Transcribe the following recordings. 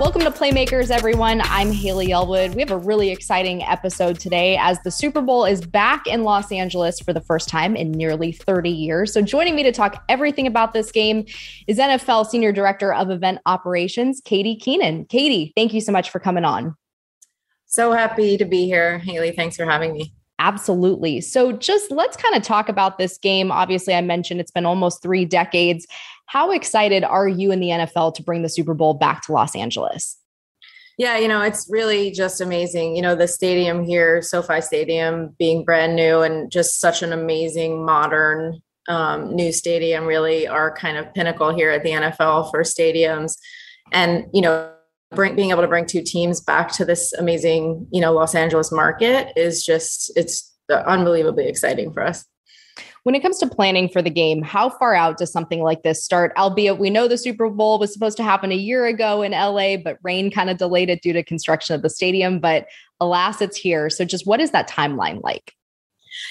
Welcome to Playmakers, everyone. I'm Haley Elwood. We have a really exciting episode today as the Super Bowl is back in Los Angeles for the first time in nearly 30 years. So, joining me to talk everything about this game is NFL Senior Director of Event Operations, Katie Keenan. Katie, thank you so much for coming on. So happy to be here. Haley, thanks for having me. Absolutely. So, just let's kind of talk about this game. Obviously, I mentioned it's been almost three decades. How excited are you in the NFL to bring the Super Bowl back to Los Angeles? Yeah, you know, it's really just amazing. You know, the stadium here, SoFi Stadium, being brand new and just such an amazing modern um, new stadium, really our kind of pinnacle here at the NFL for stadiums. And, you know, bring, being able to bring two teams back to this amazing, you know, Los Angeles market is just, it's unbelievably exciting for us. When it comes to planning for the game, how far out does something like this start? Albeit we know the Super Bowl was supposed to happen a year ago in LA, but rain kind of delayed it due to construction of the stadium. But alas, it's here. So just what is that timeline like?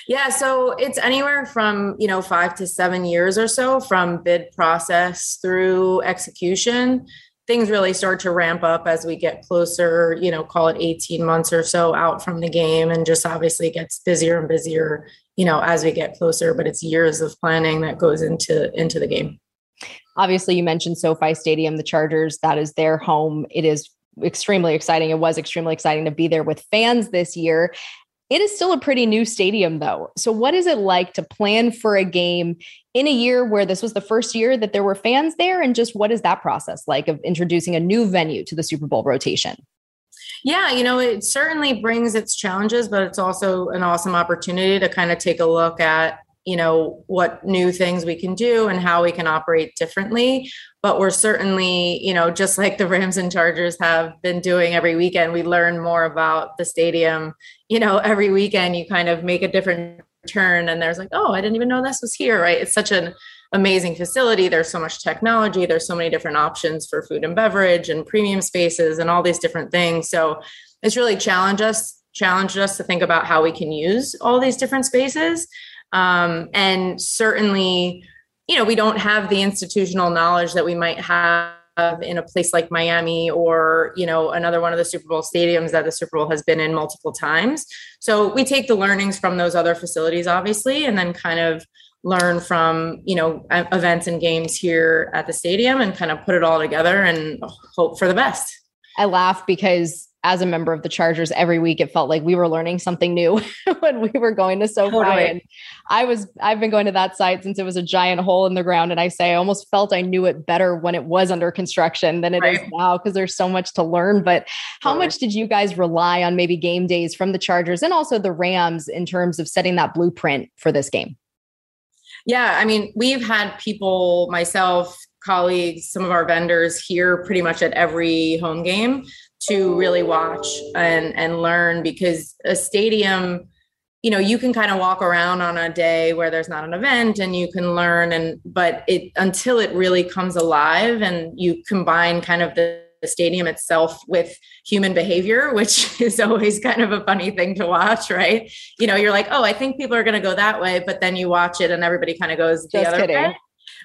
Yeah, so it's anywhere from, you know, 5 to 7 years or so from bid process through execution things really start to ramp up as we get closer, you know, call it 18 months or so out from the game and just obviously gets busier and busier, you know, as we get closer, but it's years of planning that goes into into the game. Obviously, you mentioned SoFi Stadium, the Chargers, that is their home. It is extremely exciting. It was extremely exciting to be there with fans this year. It is still a pretty new stadium, though. So, what is it like to plan for a game in a year where this was the first year that there were fans there? And just what is that process like of introducing a new venue to the Super Bowl rotation? Yeah, you know, it certainly brings its challenges, but it's also an awesome opportunity to kind of take a look at you know what new things we can do and how we can operate differently. But we're certainly you know just like the rams and chargers have been doing every weekend we learn more about the stadium you know every weekend. You kind of make a different turn and there's like oh i didn't even know this was here right? It's such an amazing facility. There's so much technology. There's so many different options for food and beverage and premium spaces and all these different things. So it's really challenged us challenged us to think about how we can use all these different spaces um, and certainly, you know, we don't have the institutional knowledge that we might have in a place like Miami or, you know, another one of the Super Bowl stadiums that the Super Bowl has been in multiple times. So we take the learnings from those other facilities, obviously, and then kind of learn from you know events and games here at the stadium and kind of put it all together and hope for the best i laugh because as a member of the Chargers every week, it felt like we were learning something new when we were going to SoFi. Totally. And I was, I've been going to that site since it was a giant hole in the ground. And I say, I almost felt I knew it better when it was under construction than it right. is now because there's so much to learn. But how totally. much did you guys rely on maybe game days from the Chargers and also the Rams in terms of setting that blueprint for this game? Yeah, I mean, we've had people, myself, colleagues, some of our vendors here pretty much at every home game to really watch and and learn because a stadium you know you can kind of walk around on a day where there's not an event and you can learn and but it until it really comes alive and you combine kind of the, the stadium itself with human behavior which is always kind of a funny thing to watch right you know you're like oh i think people are going to go that way but then you watch it and everybody kind of goes the Just other kidding. way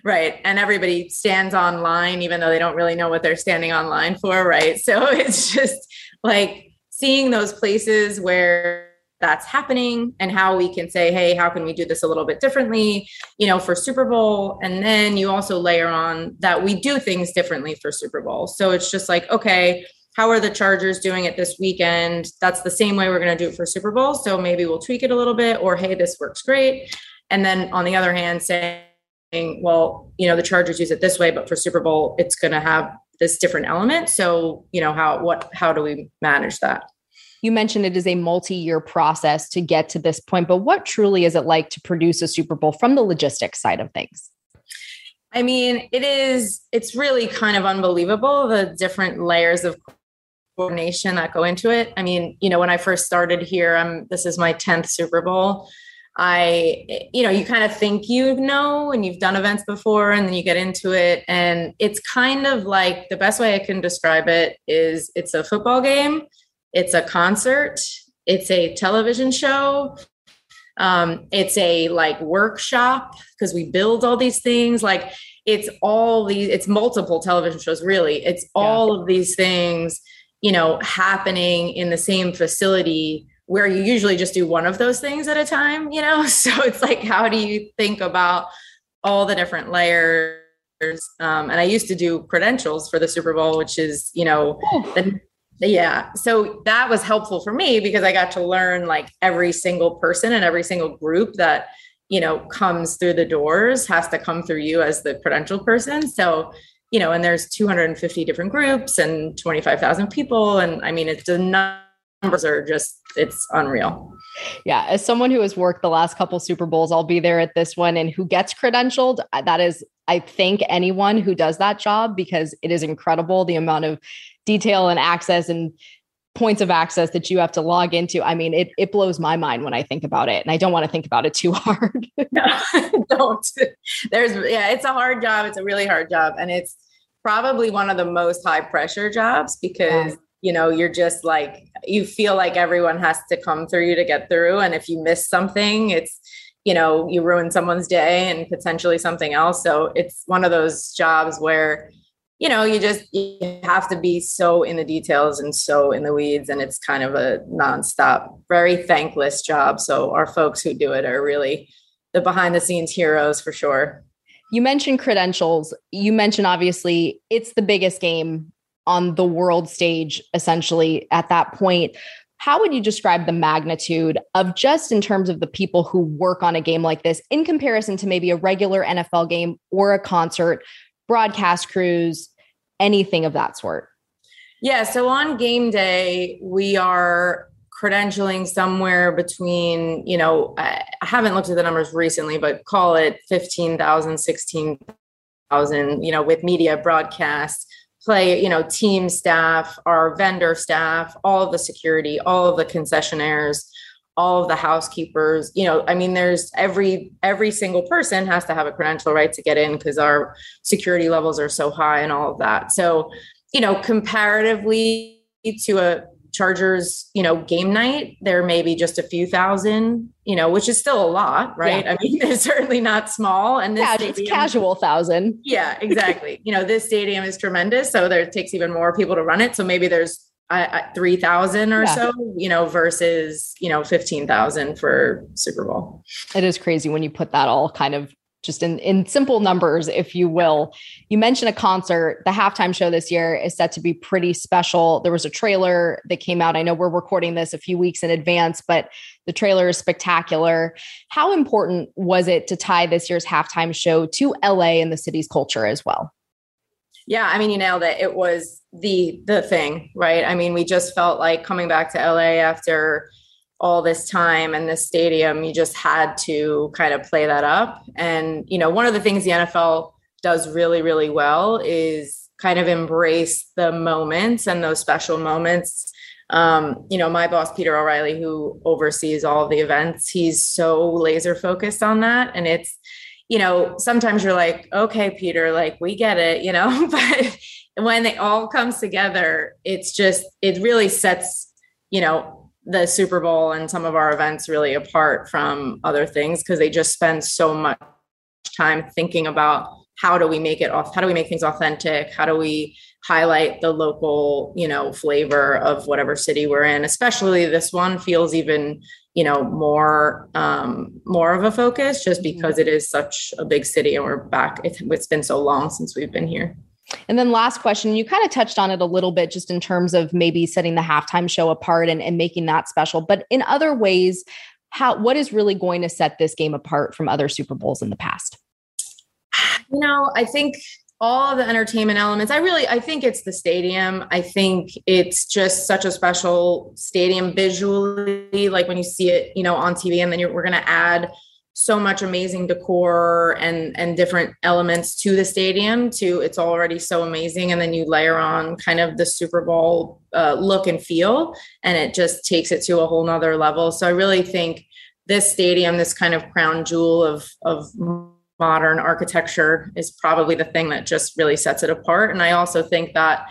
Right. And everybody stands online, even though they don't really know what they're standing online for. Right. So it's just like seeing those places where that's happening and how we can say, hey, how can we do this a little bit differently, you know, for Super Bowl? And then you also layer on that we do things differently for Super Bowl. So it's just like, okay, how are the Chargers doing it this weekend? That's the same way we're going to do it for Super Bowl. So maybe we'll tweak it a little bit, or hey, this works great. And then on the other hand, saying, well, you know, the Chargers use it this way, but for Super Bowl, it's going to have this different element. So, you know, how what how do we manage that? You mentioned it is a multi-year process to get to this point, but what truly is it like to produce a Super Bowl from the logistics side of things? I mean, it is it's really kind of unbelievable the different layers of coordination that go into it. I mean, you know, when I first started here, I'm this is my 10th Super Bowl I, you know, you kind of think you know and you've done events before and then you get into it. And it's kind of like the best way I can describe it is it's a football game, it's a concert, it's a television show, um, it's a like workshop because we build all these things. Like it's all these it's multiple television shows really it's all yeah. of these things you know happening in the same facility where you usually just do one of those things at a time you know? So it's like how do you think about all the different layers? Um, and i used to do credentials for the super bowl which is you know the, yeah. So that was helpful for me because i got to learn like every single person and every single group that you know comes through the doors has to come through you as the credential person. So you know and there's 250 different groups and 25,000 people. And i mean it's the numbers are just it's unreal yeah as someone who has worked the last couple super bowls i'll be there at this one and who gets credentialed uh, that is i thank anyone who does that job because it is incredible the amount of detail and access and points of access that you have to log into. I mean, it it blows my mind when I think about it, and I don't want to think about it too hard. no, don't. There's yeah, it's a hard job. It's a really hard job, and it's probably one of the most high pressure jobs because. Yeah. You know, you're just like, you feel like everyone has to come through you to get through. And if you miss something, it's, you know, you ruin someone's day and potentially something else. So it's one of those jobs where you know, you just you have to be so in the details and so in the weeds, and it's kind of a nonstop, very thankless job. So our folks who do it are really the behind the scenes heroes for sure. You mentioned credentials. You mentioned obviously it's the biggest game on the world stage, essentially at that point. How would you describe the magnitude of just in terms of the people who work on a game like this in comparison to maybe a regular NFL game or a concert, broadcast crews, anything of that sort? Yeah. So on game day, we are credentialing somewhere between, you know, I haven't looked at the numbers recently, but call it 15,000, 16,000, you know, with media broadcast, play, you know, team staff, our vendor staff, all of the security, all of the concessionaires, all of the housekeepers you know i mean there's every every single person has to have a credential right to get in because our security levels are so high and all of that. So you know comparatively to a chargers you know game night there may be just a few thousand you know which is still a lot right yeah. i mean it's certainly not small and this yeah, stadium, it's casual thousand yeah exactly you know this stadium is tremendous so there takes even more people to run it so maybe there's uh, 3000 or yeah. so you know versus you know 15000 for super bowl it is crazy when you put that all kind of just in in simple numbers if you will. You mentioned a concert. The halftime show this year is set to be pretty special. There was a trailer that came out. I know we're recording this a few weeks in advance but the trailer is spectacular. How important was it to tie this year's halftime show to la and the city's culture as well? Yeah, I mean, you nailed it. It was the the thing, right? I mean, we just felt like coming back to LA after all this time and this stadium, you just had to kind of play that up. And you know, one of the things the NFL does really, really well is kind of embrace the moments and those special moments. Um, you know, my boss, Peter O'Reilly, who oversees all the events, he's so laser focused on that. And it's you know, sometimes you're like, okay, Peter, like we get it, you know, but when it all comes together, it's just, it really sets, you know, the Super Bowl and some of our events really apart from other things because they just spend so much time thinking about how do we make it off, how do we make things authentic? How do we highlight the local, you know, flavor of whatever city we're in? Especially this one feels even you know more um more of a focus just mm-hmm. because it is such a big city and we're back it's, it's been so long since we've been here and then last question, you kind of touched on it a little bit just in terms of maybe setting the halftime show apart and, and making that special. But in other ways, how what is really going to set this game apart from other Super Bowls in the past? You know, I think all the entertainment elements. I really I think it's the stadium. I think it's just such a special stadium visually like when you see it, you know, on TV and then we're going to add so much amazing decor and and different elements to the stadium to it's already so amazing and then you layer on kind of the super bowl uh, look and feel and it just takes it to a whole nother level so i really think this stadium this kind of crown jewel of of modern architecture is probably the thing that just really sets it apart. And I also think that,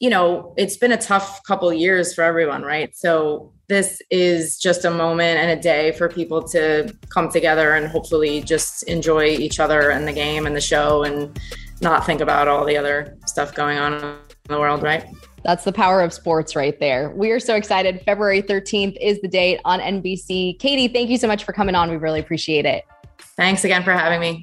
you know, it's been a tough couple years for everyone, right? So this is just a moment and a day for people to come together and hopefully just enjoy each other and the game and the show and not think about all the other stuff going on in the world, right? That's the power of sports right there. We are so excited. February 13th is the date on NBC. Katie, thank you so much for coming on. We really appreciate it. Thanks again for having me.